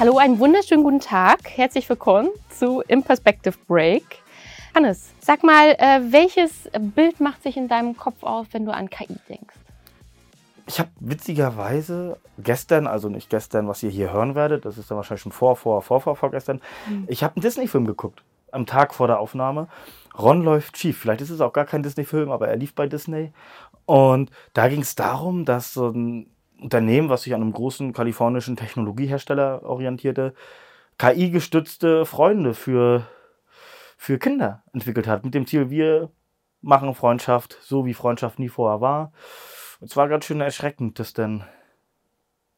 Hallo, einen wunderschönen guten Tag. Herzlich willkommen zu Im Perspective Break. Hannes, sag mal, äh, welches Bild macht sich in deinem Kopf auf, wenn du an KI denkst? Ich habe witzigerweise gestern, also nicht gestern, was ihr hier hören werdet, das ist dann wahrscheinlich schon vor, vor, vor, vor, vor gestern, mhm. ich habe einen Disney-Film geguckt, am Tag vor der Aufnahme. Ron läuft schief. Vielleicht ist es auch gar kein Disney-Film, aber er lief bei Disney. Und da ging es darum, dass so ein Unternehmen, was sich an einem großen kalifornischen Technologiehersteller orientierte, KI-gestützte Freunde für, für Kinder entwickelt hat. Mit dem Ziel, wir machen Freundschaft so, wie Freundschaft nie vorher war. Und zwar ganz schön erschreckend, das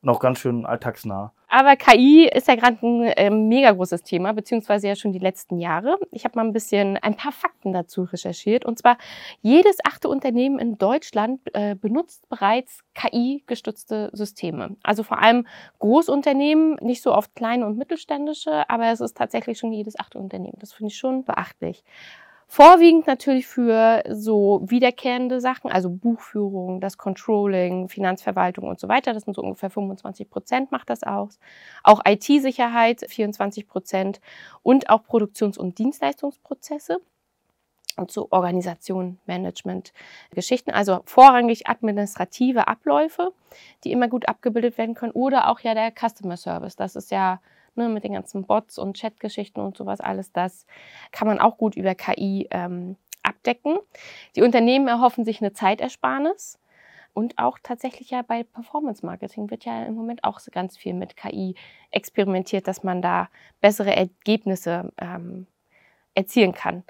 denn noch ganz schön alltagsnah. Aber KI ist ja gerade ein äh, mega großes Thema, beziehungsweise ja schon die letzten Jahre. Ich habe mal ein bisschen ein paar Fakten dazu recherchiert. Und zwar, jedes achte Unternehmen in Deutschland äh, benutzt bereits KI-gestützte Systeme. Also vor allem Großunternehmen, nicht so oft kleine und mittelständische, aber es ist tatsächlich schon jedes achte Unternehmen. Das finde ich schon beachtlich. Vorwiegend natürlich für so wiederkehrende Sachen, also Buchführung, das Controlling, Finanzverwaltung und so weiter. Das sind so ungefähr 25 Prozent macht das aus. Auch IT-Sicherheit 24 Prozent und auch Produktions- und Dienstleistungsprozesse und so Organisation, Management, Geschichten, also vorrangig administrative Abläufe, die immer gut abgebildet werden können oder auch ja der Customer Service. Das ist ja ne, mit den ganzen Bots und Chatgeschichten und sowas alles, das kann man auch gut über KI ähm, abdecken. Die Unternehmen erhoffen sich eine Zeitersparnis. Und auch tatsächlich ja bei Performance Marketing wird ja im Moment auch ganz viel mit KI experimentiert, dass man da bessere Ergebnisse ähm, erzielen kann.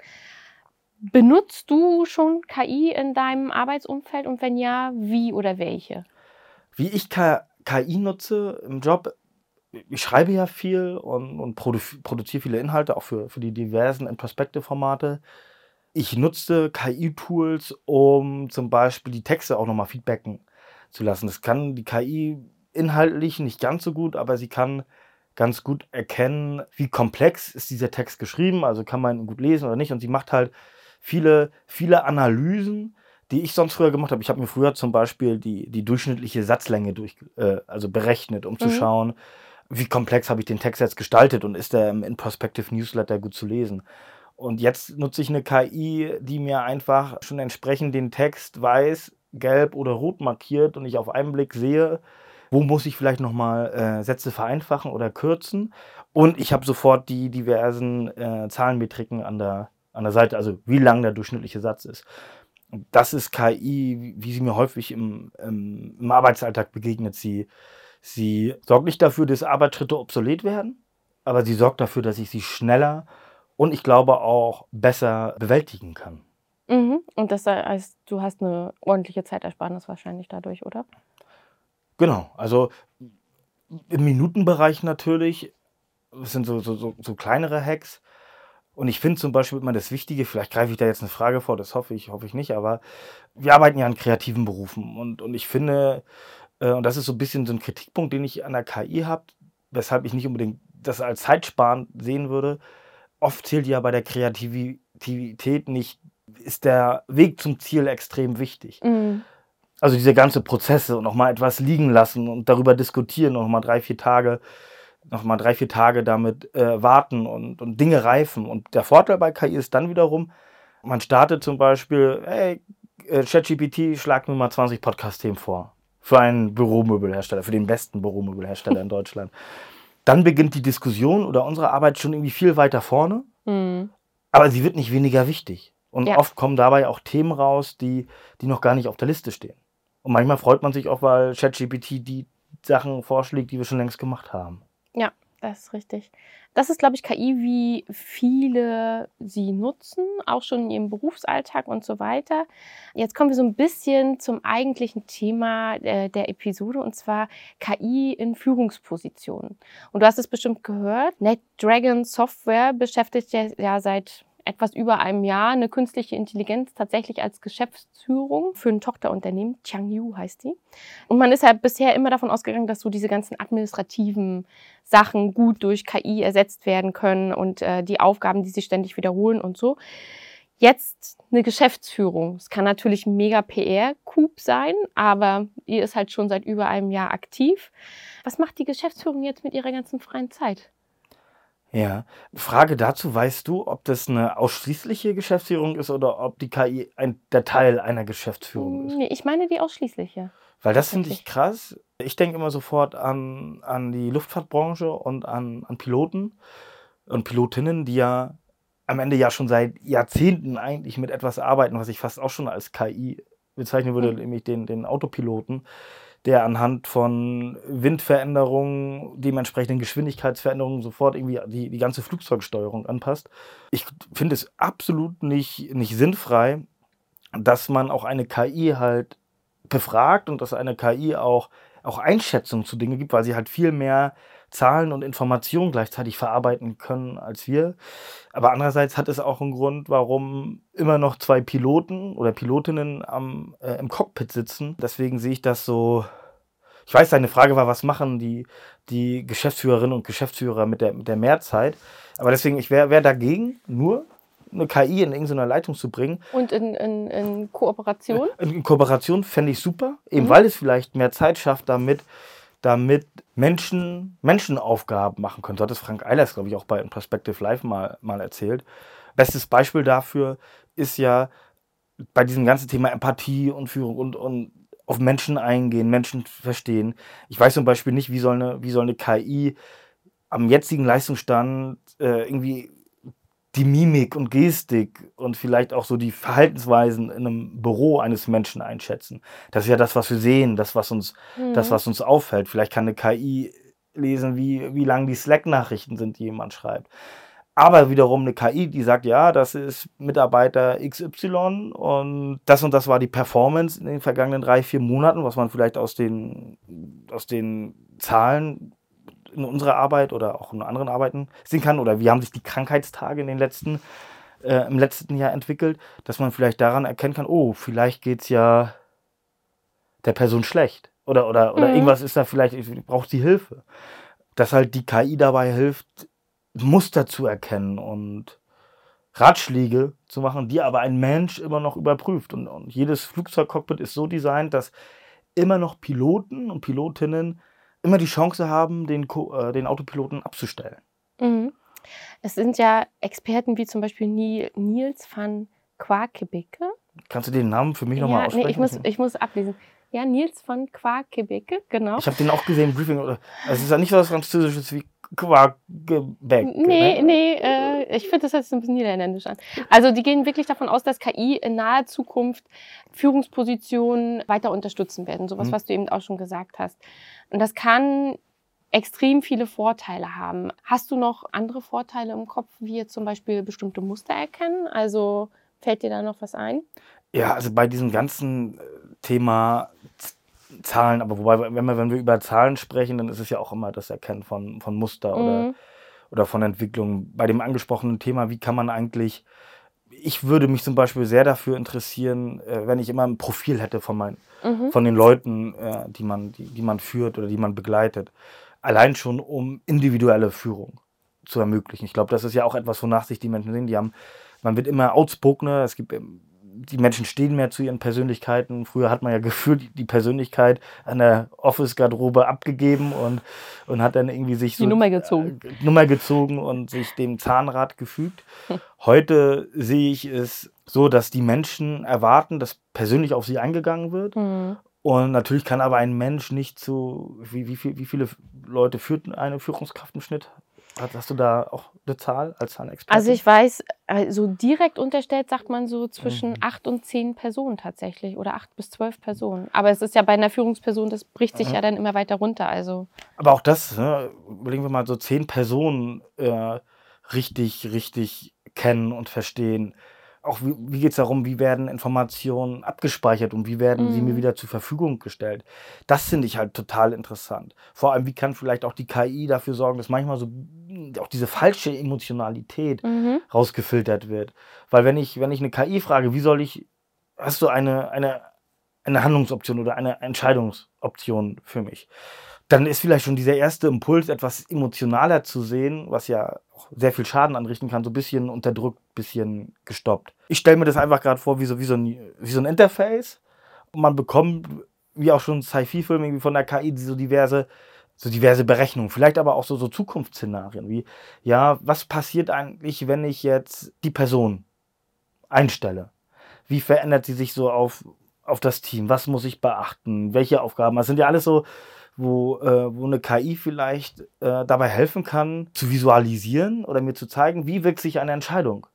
Benutzt du schon KI in deinem Arbeitsumfeld und wenn ja, wie oder welche? Wie ich KI nutze im Job, ich schreibe ja viel und, und produ produziere viele Inhalte, auch für, für die diversen In-Perspective-Formate. Ich nutze KI-Tools, um zum Beispiel die Texte auch nochmal feedbacken zu lassen. Das kann die KI inhaltlich nicht ganz so gut, aber sie kann ganz gut erkennen, wie komplex ist dieser Text geschrieben, also kann man ihn gut lesen oder nicht. Und sie macht halt viele, viele Analysen, die ich sonst früher gemacht habe. Ich habe mir früher zum Beispiel die, die durchschnittliche Satzlänge durch, äh, also berechnet, um mhm. zu schauen, wie komplex habe ich den Text jetzt gestaltet und ist der im In-Perspective Newsletter gut zu lesen. Und jetzt nutze ich eine KI, die mir einfach schon entsprechend den Text weiß, gelb oder rot markiert und ich auf einen Blick sehe, wo muss ich vielleicht nochmal äh, Sätze vereinfachen oder kürzen. Und ich habe sofort die diversen äh, Zahlenmetriken an der, an der Seite, also wie lang der durchschnittliche Satz ist. Das ist KI, wie sie mir häufig im, im, im Arbeitsalltag begegnet. Sie Sie sorgt nicht dafür, dass Arbeitsschritte obsolet werden, aber sie sorgt dafür, dass ich sie schneller und ich glaube auch besser bewältigen kann. Mhm. Und das heißt, du hast eine ordentliche Zeitersparnis wahrscheinlich dadurch, oder? Genau, also im Minutenbereich natürlich, das sind so, so, so, so kleinere Hacks. Und ich finde zum Beispiel immer das Wichtige, vielleicht greife ich da jetzt eine Frage vor, das hoffe ich, hoffe ich nicht, aber wir arbeiten ja in kreativen Berufen und, und ich finde, und das ist so ein bisschen so ein Kritikpunkt, den ich an der KI habe, weshalb ich nicht unbedingt das als Zeitsparen sehen würde. Oft zählt ja bei der Kreativität nicht, ist der Weg zum Ziel extrem wichtig. Mhm. Also diese ganze Prozesse und nochmal etwas liegen lassen und darüber diskutieren und nochmal drei, vier Tage, nochmal drei, vier Tage damit äh, warten und, und Dinge reifen. Und der Vorteil bei KI ist dann wiederum, man startet zum Beispiel, hey, äh, ChatGPT, schlag mir mal 20 Podcast-Themen vor für einen Büromöbelhersteller, für den besten Büromöbelhersteller in Deutschland. Dann beginnt die Diskussion oder unsere Arbeit schon irgendwie viel weiter vorne, mhm. aber sie wird nicht weniger wichtig. Und ja. oft kommen dabei auch Themen raus, die, die noch gar nicht auf der Liste stehen. Und manchmal freut man sich auch, weil ChatGPT die Sachen vorschlägt, die wir schon längst gemacht haben. Ja, das ist richtig. Das ist, glaube ich, KI, wie viele sie nutzen, auch schon in ihrem Berufsalltag und so weiter. Jetzt kommen wir so ein bisschen zum eigentlichen Thema äh, der Episode und zwar KI in Führungspositionen. Und du hast es bestimmt gehört, NetDragon Software beschäftigt ja seit etwas über einem Jahr eine künstliche Intelligenz tatsächlich als Geschäftsführung für ein Tochterunternehmen. Changyu heißt die. Und man ist ja bisher immer davon ausgegangen, dass so diese ganzen administrativen Sachen gut durch KI ersetzt werden können und äh, die Aufgaben, die sich ständig wiederholen und so. Jetzt eine Geschäftsführung. Es kann natürlich mega PR-Coup sein, aber die ist halt schon seit über einem Jahr aktiv. Was macht die Geschäftsführung jetzt mit ihrer ganzen freien Zeit? Ja, Frage dazu, weißt du, ob das eine ausschließliche Geschäftsführung ist oder ob die KI ein, der Teil einer Geschäftsführung ist? Nee, ich meine die ausschließliche. Weil das finde ich krass. Ich denke immer sofort an, an die Luftfahrtbranche und an, an Piloten und Pilotinnen, die ja am Ende ja schon seit Jahrzehnten eigentlich mit etwas arbeiten, was ich fast auch schon als KI bezeichnen würde, mhm. nämlich den, den Autopiloten, der anhand von Windveränderungen, dementsprechenden Geschwindigkeitsveränderungen sofort irgendwie die, die ganze Flugzeugsteuerung anpasst. Ich finde es absolut nicht, nicht sinnfrei, dass man auch eine KI halt befragt und dass eine KI auch, auch Einschätzungen zu Dingen gibt, weil sie halt viel mehr Zahlen und Informationen gleichzeitig verarbeiten können als wir. Aber andererseits hat es auch einen Grund, warum immer noch zwei Piloten oder Pilotinnen am, äh, im Cockpit sitzen. Deswegen sehe ich das so. Ich weiß, deine Frage war, was machen die, die Geschäftsführerinnen und Geschäftsführer mit der, mit der Mehrzeit? Aber deswegen, ich wäre wär dagegen, nur eine KI in irgendeiner Leitung zu bringen. Und in, in, in Kooperation? In, in Kooperation fände ich super, eben mhm. weil es vielleicht mehr Zeit schafft, damit damit Menschen Menschenaufgaben machen können. So hat es Frank Eilers, glaube ich, auch bei Perspective Live mal, mal erzählt. Bestes Beispiel dafür ist ja bei diesem ganzen Thema Empathie und Führung und, und auf Menschen eingehen, Menschen verstehen. Ich weiß zum Beispiel nicht, wie soll eine, wie soll eine KI am jetzigen Leistungsstand äh, irgendwie die Mimik und Gestik und vielleicht auch so die Verhaltensweisen in einem Büro eines Menschen einschätzen. Das ist ja das, was wir sehen, das, was uns, mhm. das, was uns auffällt. Vielleicht kann eine KI lesen, wie, wie lang die Slack-Nachrichten sind, die jemand schreibt. Aber wiederum eine KI, die sagt, ja, das ist Mitarbeiter XY und das und das war die Performance in den vergangenen drei, vier Monaten, was man vielleicht aus den, aus den Zahlen in unserer Arbeit oder auch in anderen Arbeiten sehen kann oder wie haben sich die Krankheitstage in den letzten, äh, im letzten Jahr entwickelt, dass man vielleicht daran erkennen kann, oh, vielleicht geht es ja der Person schlecht oder, oder, oder mhm. irgendwas ist da vielleicht, braucht sie Hilfe. Dass halt die KI dabei hilft, Muster zu erkennen und Ratschläge zu machen, die aber ein Mensch immer noch überprüft. Und, und jedes Flugzeugcockpit ist so designt, dass immer noch Piloten und Pilotinnen immer die Chance haben, den, äh, den Autopiloten abzustellen. Mhm. Es sind ja Experten wie zum Beispiel Nils van Quakebeke. Kannst du den Namen für mich ja, nochmal aussprechen? Nee, ich muss, ich muss ablesen. Ja, Nils von Quakebeke, genau. Ich habe den auch gesehen im Briefing. Also es ist ja nicht so was Französisches wie Quakebeck. Nee, ne? nee, äh, ich finde, das sich ein bisschen niederländisch an. Also die gehen wirklich davon aus, dass KI in naher Zukunft Führungspositionen weiter unterstützen werden. Sowas, mhm. was du eben auch schon gesagt hast. Und das kann extrem viele Vorteile haben. Hast du noch andere Vorteile im Kopf, wie jetzt zum Beispiel bestimmte Muster erkennen? Also fällt dir da noch was ein? Ja, also bei diesem ganzen äh, Thema Zahlen, aber wobei, wenn wir, wenn wir über Zahlen sprechen, dann ist es ja auch immer das Erkennen von, von Muster mhm. oder, oder von Entwicklung. Bei dem angesprochenen Thema, wie kann man eigentlich, ich würde mich zum Beispiel sehr dafür interessieren, äh, wenn ich immer ein Profil hätte von, meinen, mhm. von den Leuten, äh, die, man, die, die man führt oder die man begleitet. Allein schon, um individuelle Führung zu ermöglichen. Ich glaube, das ist ja auch etwas, wonach sich die Menschen sehen. Die haben, man wird immer outspokener, es gibt die Menschen stehen mehr zu ihren Persönlichkeiten. Früher hat man ja gefühlt die Persönlichkeit an der Office-Garderobe abgegeben und, und hat dann irgendwie sich so. Die Nummer gezogen. Äh, Nummer gezogen und sich dem Zahnrad gefügt. Heute sehe ich es so, dass die Menschen erwarten, dass persönlich auf sie eingegangen wird. Mhm. Und natürlich kann aber ein Mensch nicht zu, wie, wie, wie viele Leute führt eine Führungskraft im Schnitt? Hast du da auch eine Zahl als Zahnexperte? Also ich weiß, äh, so direkt unterstellt sagt man so zwischen mhm. acht und zehn Personen tatsächlich oder acht bis zwölf Personen. Aber es ist ja bei einer Führungsperson, das bricht sich mhm. ja dann immer weiter runter. Also. Aber auch das, ne, überlegen wir mal, so zehn Personen äh, richtig, richtig kennen und verstehen auch wie, wie geht es darum, wie werden Informationen abgespeichert und wie werden mhm. sie mir mhm. wieder zur Verfügung gestellt. Das finde ich halt total interessant. Vor allem, wie kann vielleicht auch die KI dafür sorgen, dass manchmal so auch diese falsche Emotionalität mhm. rausgefiltert wird. Weil wenn ich, wenn ich eine KI frage, wie soll ich, hast du eine, eine, eine Handlungsoption oder eine Entscheidungsoption für mich? Dann ist vielleicht schon dieser erste Impuls, etwas emotionaler zu sehen, was ja auch sehr viel Schaden anrichten kann, so ein bisschen unterdrückt, ein bisschen gestoppt. Ich stelle mir das einfach gerade vor wie so, wie, so ein, wie so ein Interface und man bekommt wie auch schon Sci-Fi-Filme von der KI, so diverse, so diverse Berechnungen, vielleicht aber auch so, so Zukunftsszenarien, wie, ja, was passiert eigentlich, wenn ich jetzt die Person einstelle? Wie verändert sie sich so auf, auf das Team? Was muss ich beachten? Welche Aufgaben? Das sind ja alles so, wo, äh, wo eine KI vielleicht äh, dabei helfen kann, zu visualisieren oder mir zu zeigen, wie wirkt sich eine Entscheidung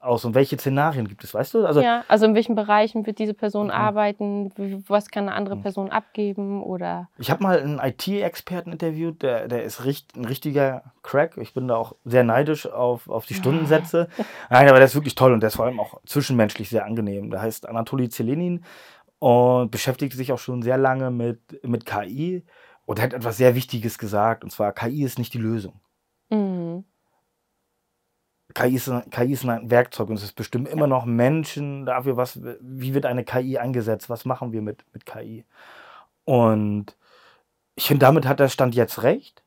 aus und welche Szenarien gibt es, weißt du? Also, ja, also in welchen Bereichen wird diese Person mhm. arbeiten, was kann eine andere mhm. Person abgeben oder. Ich habe mal einen IT-Experten interviewt, der, der ist richt, ein richtiger Crack. Ich bin da auch sehr neidisch auf, auf die Stundensätze. Nein, aber der ist wirklich toll und der ist vor allem auch zwischenmenschlich sehr angenehm. Der heißt Anatoly Zelenin und beschäftigt sich auch schon sehr lange mit, mit KI und hat etwas sehr Wichtiges gesagt und zwar KI ist nicht die Lösung. Mhm. KI ist, KI ist ein Werkzeug und es ist bestimmt immer noch Menschen dafür, was, wie wird eine KI eingesetzt, was machen wir mit, mit KI. Und ich finde, damit hat der Stand jetzt recht,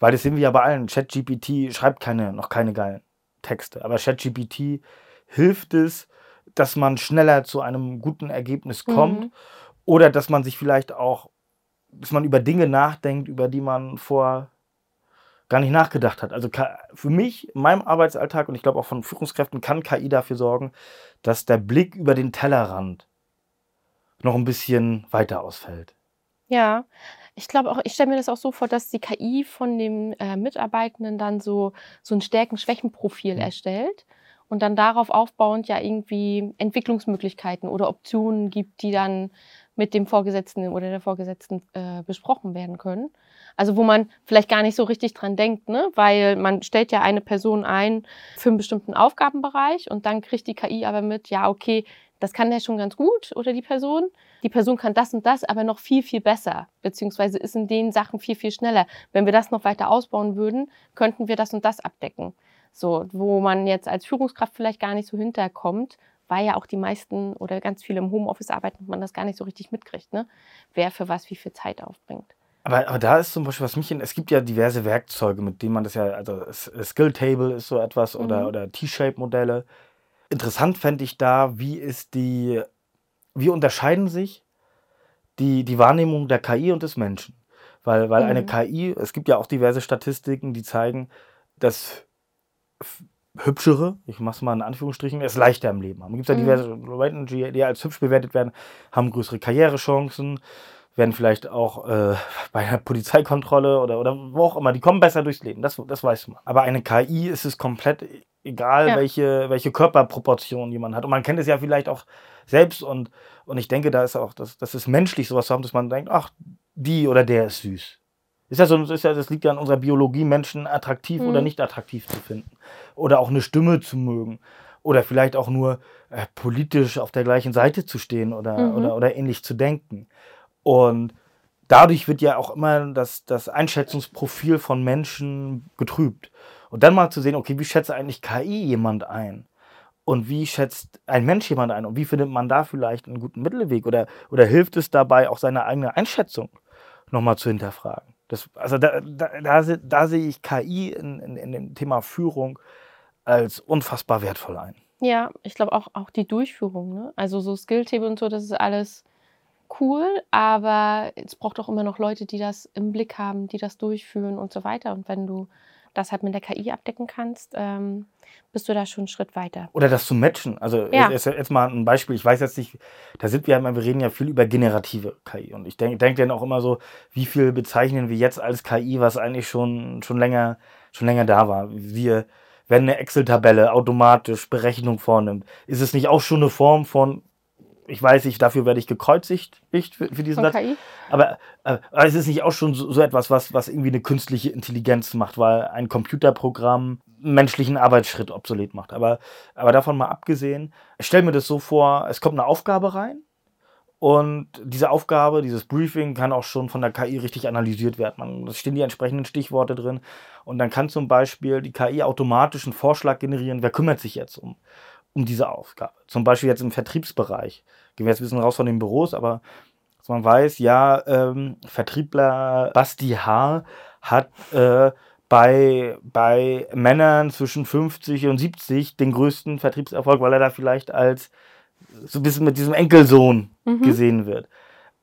weil das sehen wir ja bei allen. ChatGPT schreibt keine, noch keine geilen Texte, aber ChatGPT hilft es, dass man schneller zu einem guten Ergebnis kommt mhm. oder dass man sich vielleicht auch, dass man über Dinge nachdenkt, über die man vor gar nicht nachgedacht hat. Also für mich, in meinem Arbeitsalltag und ich glaube auch von Führungskräften kann KI dafür sorgen, dass der Blick über den Tellerrand noch ein bisschen weiter ausfällt. Ja, ich glaube auch, ich stelle mir das auch so vor, dass die KI von dem äh, Mitarbeitenden dann so, so ein Stärken-Schwächen-Profil mhm. erstellt und dann darauf aufbauend ja irgendwie Entwicklungsmöglichkeiten oder Optionen gibt, die dann mit dem Vorgesetzten oder der Vorgesetzten äh, besprochen werden können. Also wo man vielleicht gar nicht so richtig dran denkt, ne? weil man stellt ja eine Person ein für einen bestimmten Aufgabenbereich und dann kriegt die KI aber mit, ja, okay, das kann der schon ganz gut oder die Person. Die Person kann das und das aber noch viel, viel besser, beziehungsweise ist in den Sachen viel, viel schneller. Wenn wir das noch weiter ausbauen würden, könnten wir das und das abdecken. So, wo man jetzt als Führungskraft vielleicht gar nicht so hinterkommt, weil ja auch die meisten oder ganz viele im Homeoffice arbeiten und man das gar nicht so richtig mitkriegt, ne? wer für was wie viel Zeit aufbringt. Aber, aber da ist zum Beispiel, was mich in, es gibt ja diverse Werkzeuge, mit denen man das ja, also Skill Table ist so etwas oder, mhm. oder T-Shape-Modelle. Interessant fände ich da, wie ist die, wie unterscheiden sich die, die Wahrnehmung der KI und des Menschen? Weil, weil mhm. eine KI, es gibt ja auch diverse Statistiken, die zeigen, dass hübschere, ich mache es mal in Anführungsstrichen, es leichter im Leben haben. Es gibt ja mhm. diverse Leute, die, die als hübsch bewertet werden, haben größere Karrierechancen, werden vielleicht auch äh, bei einer Polizeikontrolle oder, oder wo auch immer, die kommen besser durchs Leben, das, das weiß man. Aber eine KI ist es komplett egal, ja. welche, welche Körperproportion jemand hat. Und man kennt es ja vielleicht auch selbst und, und ich denke, da ist auch, das, das ist menschlich, sowas zu haben, dass man denkt, ach, die oder der ist süß. Ist ja so, ist ja, das liegt ja an unserer Biologie, Menschen attraktiv mhm. oder nicht attraktiv zu finden. Oder auch eine Stimme zu mögen. Oder vielleicht auch nur äh, politisch auf der gleichen Seite zu stehen oder, mhm. oder, oder ähnlich zu denken. Und dadurch wird ja auch immer das, das Einschätzungsprofil von Menschen getrübt. Und dann mal zu sehen, okay, wie schätzt eigentlich KI jemand ein? Und wie schätzt ein Mensch jemand ein? Und wie findet man da vielleicht einen guten Mittelweg? Oder, oder hilft es dabei, auch seine eigene Einschätzung nochmal zu hinterfragen? Das, also da, da, da, da, sehe ich KI in, in, in dem Thema Führung als unfassbar wertvoll ein. Ja, ich glaube auch, auch die Durchführung. Ne? Also so Skill-Table und so, das ist alles cool, aber es braucht auch immer noch Leute, die das im Blick haben, die das durchführen und so weiter. Und wenn du das halt mit der KI abdecken kannst, ähm, bist du da schon einen Schritt weiter. Oder das zu matchen. Also ja. jetzt, jetzt, mal ein Beispiel. Ich weiß jetzt nicht, da sind wir wir reden ja viel über generative KI. Und ich denke denk dann auch immer so, wie viel bezeichnen wir jetzt als KI, was eigentlich schon, schon, länger, schon länger da war. Wir, wenn eine Excel-Tabelle automatisch Berechnung vornimmt, ist es nicht auch schon eine Form von ich weiß nicht, dafür werde ich gekreuzigt ich, für, für diesen Satz. Aber, äh, aber es ist nicht auch schon so, so, etwas, was, was irgendwie eine künstliche Intelligenz macht, weil ein Computerprogramm menschlichen Arbeitsschritt obsolet macht. Aber, aber davon mal abgesehen, ich stelle mir das so vor, es kommt eine Aufgabe rein und diese Aufgabe, dieses Briefing kann auch schon von der KI richtig analysiert werden. Man, es stehen die entsprechenden Stichworte drin und dann kann zum Beispiel die KI automatisch einen Vorschlag generieren, wer kümmert sich jetzt um um diese Aufgabe. Zum Beispiel jetzt im Vertriebsbereich. Gehen wir jetzt ein bisschen raus von den Büros, aber dass man weiß, ja, ähm, Vertriebler Basti H. hat äh, bei, bei Männern zwischen 50 und 70 den größten Vertriebserfolg, weil er da vielleicht als so ein bisschen mit diesem Enkelsohn mhm. gesehen wird.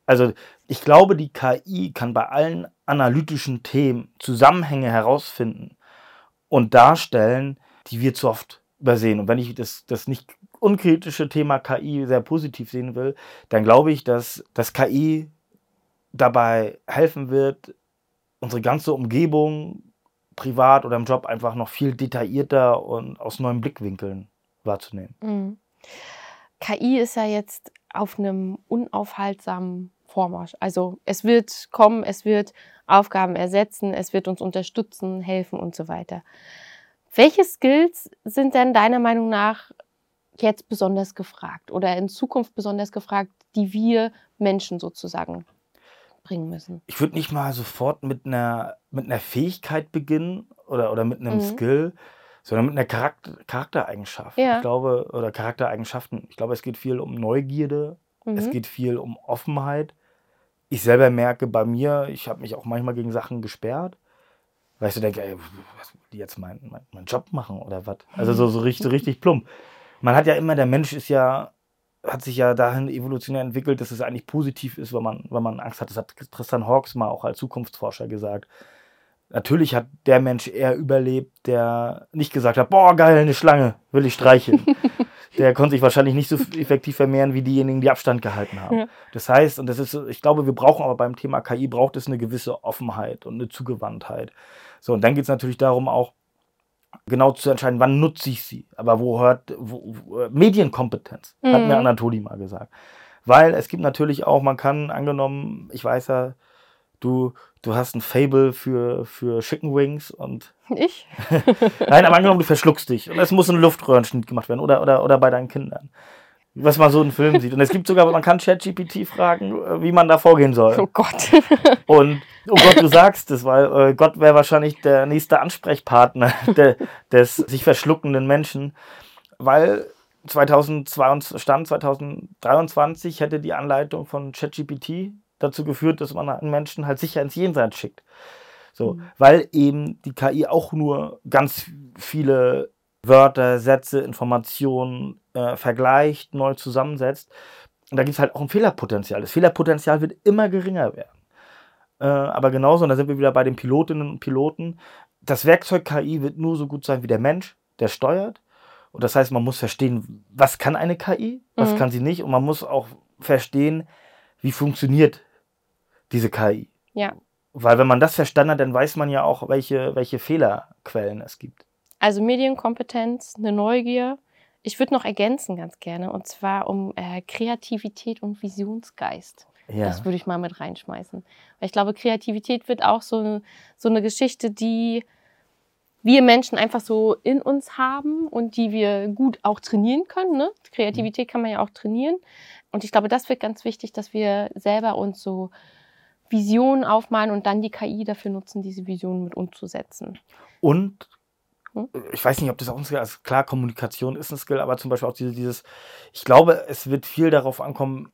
Also ich glaube, die KI kann bei allen analytischen Themen Zusammenhänge herausfinden und darstellen, die wir zu oft übersehen. Und wenn ich das, das nicht unkritische Thema KI sehr positiv sehen will, dann glaube ich, dass das KI dabei helfen wird, unsere ganze Umgebung, privat oder im Job, einfach noch viel detaillierter und aus neuen Blickwinkeln wahrzunehmen. Mhm. KI ist ja jetzt auf einem unaufhaltsamen Vormarsch. Also es wird kommen, es wird Aufgaben ersetzen, es wird uns unterstützen, helfen und so weiter. Welche Skills sind denn deiner Meinung nach jetzt besonders gefragt oder in Zukunft besonders gefragt, die wir Menschen sozusagen bringen müssen? Ich würde nicht mal sofort mit einer, mit einer Fähigkeit beginnen oder, oder mit einem mhm. Skill, sondern mit einer Charakter Charaktereigenschaft. Ja. Ich glaube, oder Charaktereigenschaften. Ich glaube, es geht viel um Neugierde, mhm. es geht viel um Offenheit. Ich selber merke bei mir, ich habe mich auch manchmal gegen Sachen gesperrt, weil ich so denke, ey, was will die jetzt meinen mein, mein Job machen oder was? Also so, so, richtig, so richtig plump. Man hat ja immer, der Mensch ist ja hat sich ja dahin evolutionär entwickelt, dass es eigentlich positiv ist, wenn man, wenn man Angst hat. Das hat Tristan Hawks mal auch als Zukunftsforscher gesagt. Natürlich hat der Mensch eher überlebt, der nicht gesagt hat, boah, geil, eine Schlange, will ich streicheln. der konnte sich wahrscheinlich nicht so effektiv vermehren wie diejenigen, die Abstand gehalten haben. Ja. Das heißt, und das ist, ich glaube, wir brauchen aber beim Thema KI braucht es eine gewisse Offenheit und eine Zugewandtheit. So, und dann geht es natürlich darum, auch genau zu entscheiden, wann nutze ich sie. Aber wo hört wo, wo, Medienkompetenz, mhm. hat mir mhm. Anatoli mal gesagt. Weil es gibt natürlich auch, man kann angenommen, ich weiß ja, du, du hast ein Fable für, für Chicken Wings und. Ich? Nein, aber angenommen, du verschluckst dich und es muss ein Luftröhrenschnitt gemacht werden oder, oder, oder bei deinen Kindern was man so in Filmen sieht. Und es gibt sogar, man kann ChatGPT fragen, äh, wie man da vorgehen soll. Oh Gott. Und oh Gott, du sagst es, weil äh, Gott wäre wahrscheinlich der nächste Ansprechpartner de, des sich verschluckenden Menschen, weil 2022, Stand 2023 hätte die Anleitung von ChatGPT dazu geführt, dass man einen Menschen halt sicher ins Jenseits schickt. So, mhm. weil eben die KI auch nur ganz viele Wörter, Sätze, Informationen äh, vergleicht, neu zusammensetzt. Und da gibt es halt auch ein Fehlerpotenzial. Das Fehlerpotenzial wird immer geringer werden. Äh, aber genauso, und da sind wir wieder bei den Pilotinnen und Piloten, das Werkzeug KI wird nur so gut sein wie der Mensch, der steuert. Und das heißt, man muss verstehen, was kann eine KI, was mhm. kann sie nicht. Und man muss auch verstehen, wie funktioniert diese KI. Ja. Weil wenn man das verstanden hat, dann weiß man ja auch, welche, welche Fehlerquellen es gibt. Also Medienkompetenz, eine Neugier. Ich würde noch ergänzen ganz gerne, und zwar um äh, Kreativität und Visionsgeist. Ja. Das würde ich mal mit reinschmeißen. Weil ich glaube, Kreativität wird auch so, so eine Geschichte, die wir Menschen einfach so in uns haben und die wir gut auch trainieren können. Ne? Kreativität kann man ja auch trainieren. Und ich glaube, das wird ganz wichtig, dass wir selber uns so Visionen aufmalen und dann die KI dafür nutzen, diese Visionen mit umzusetzen. Und hm? ich weiß nicht, ob das auch ein Skill ist. Also klar, Kommunikation ist ein Skill, aber zum Beispiel auch dieses, ich glaube, es wird viel darauf ankommen,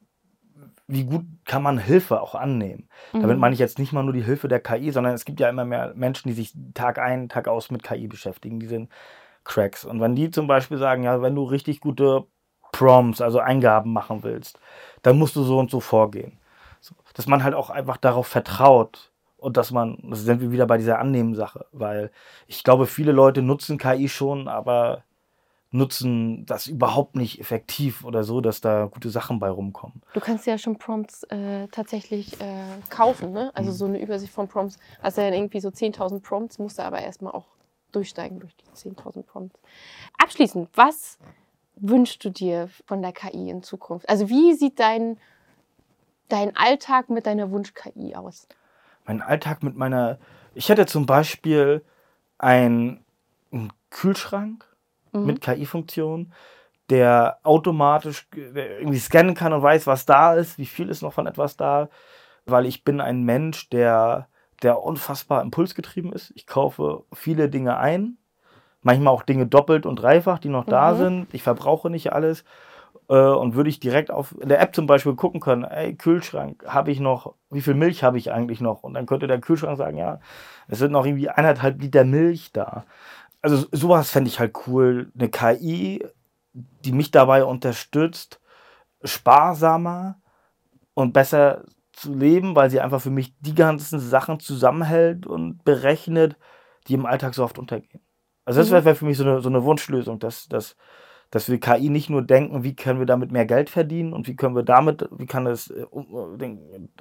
wie gut kann man Hilfe auch annehmen. Mhm. Damit meine ich jetzt nicht mal nur die Hilfe der KI, sondern es gibt ja immer mehr Menschen, die sich Tag ein, Tag aus mit KI beschäftigen. Die sind Cracks. Und wenn die zum Beispiel sagen, ja, wenn du richtig gute Prompts, also Eingaben machen willst, dann musst du so und so vorgehen. So, dass man halt auch einfach darauf vertraut, und dass man, das sind wir wieder bei dieser Annehmen-Sache, weil ich glaube, viele Leute nutzen KI schon, aber nutzen das überhaupt nicht effektiv oder so, dass da gute Sachen bei rumkommen. Du kannst ja schon Prompts äh, tatsächlich äh, kaufen, ne? Also mhm. so eine Übersicht von Prompts. Hast ja irgendwie so 10.000 Prompts, musst du aber erstmal auch durchsteigen durch die 10.000 Prompts. Abschließend, was wünschst du dir von der KI in Zukunft? Also wie sieht dein, dein Alltag mit deiner Wunsch-KI aus? mein Alltag mit meiner. Ich hätte zum Beispiel einen, einen Kühlschrank mhm. mit KI-Funktion, der automatisch irgendwie scannen kann und weiß, was da ist, wie viel ist noch von etwas da, weil ich bin ein Mensch, der, der unfassbar impulsgetrieben ist. Ich kaufe viele Dinge ein, manchmal auch Dinge doppelt und dreifach, die noch mhm. da sind. Ich verbrauche nicht alles und würde ich direkt auf in der App zum Beispiel gucken können, ey, Kühlschrank, habe ich noch, wie viel Milch habe ich eigentlich noch? Und dann könnte der Kühlschrank sagen, ja, es sind noch irgendwie eineinhalb Liter Milch da. Also sowas fände ich halt cool. Eine KI, die mich dabei unterstützt, sparsamer und besser zu leben, weil sie einfach für mich die ganzen Sachen zusammenhält und berechnet, die im Alltag so oft untergehen. Also das mhm. wäre für mich so eine, so eine Wunschlösung, dass, dass, dass wir KI nicht nur denken, wie können wir damit mehr Geld verdienen und wie können wir damit, wie kann das äh,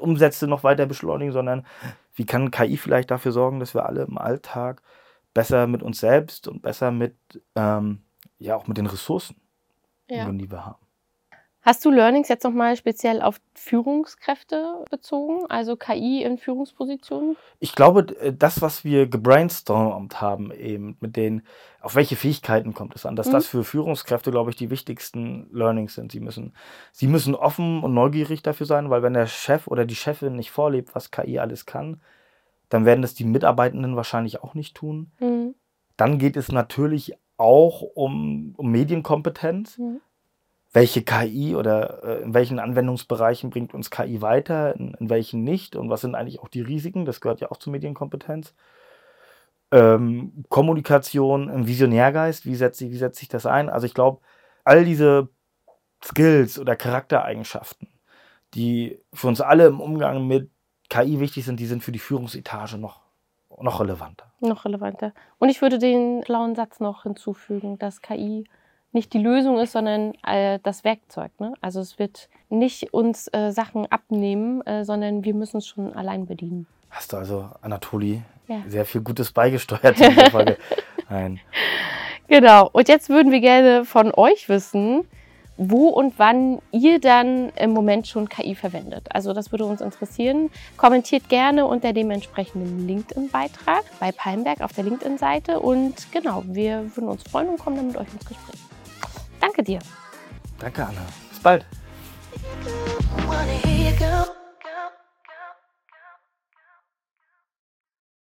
Umsätze noch weiter beschleunigen, sondern wie kann KI vielleicht dafür sorgen, dass wir alle im Alltag besser mit uns selbst und besser mit, ähm, ja, auch mit den Ressourcen, ja. die wir haben. Hast du Learnings jetzt nochmal speziell auf Führungskräfte bezogen, also KI in Führungspositionen? Ich glaube, das, was wir gebrainstormt haben, eben mit den, auf welche Fähigkeiten kommt es an, dass mhm. das für Führungskräfte, glaube ich, die wichtigsten Learnings sind. Sie müssen, sie müssen offen und neugierig dafür sein, weil wenn der Chef oder die Chefin nicht vorlebt, was KI alles kann, dann werden das die Mitarbeitenden wahrscheinlich auch nicht tun. Mhm. Dann geht es natürlich auch um, um Medienkompetenz. Mhm welche KI oder äh, in welchen Anwendungsbereichen bringt uns KI weiter, in, in, welchen nicht und was sind eigentlich auch die Risiken, das gehört ja auch zur Medienkompetenz. Ähm, Kommunikation Visionärgeist, wie setze wie setz ich das ein? Also ich glaube, all diese Skills oder Charaktereigenschaften, die für uns alle im Umgang mit KI wichtig sind, die sind für die Führungsetage noch, noch relevanter. Noch relevanter. Und ich würde den blauen Satz noch hinzufügen, dass KI nicht die Lösung ist, sondern äh, das Werkzeug. Ne? Also es wird nicht uns äh, Sachen abnehmen, äh, sondern wir müssen es schon allein bedienen. Hast du also, Anatoli, ja. sehr viel Gutes beigesteuert in dieser Folge. Nein. Genau. Und jetzt würden wir gerne von euch wissen, wo und wann ihr dann im Moment schon KI verwendet. Also das würde uns interessieren. Kommentiert gerne unter dem entsprechenden LinkedIn-Beitrag bei Palmberg auf der LinkedIn-Seite. Und genau, wir würden uns freuen und kommen dann mit euch ins Gespräch. Danke dir. Danke, Anna. Bis bald.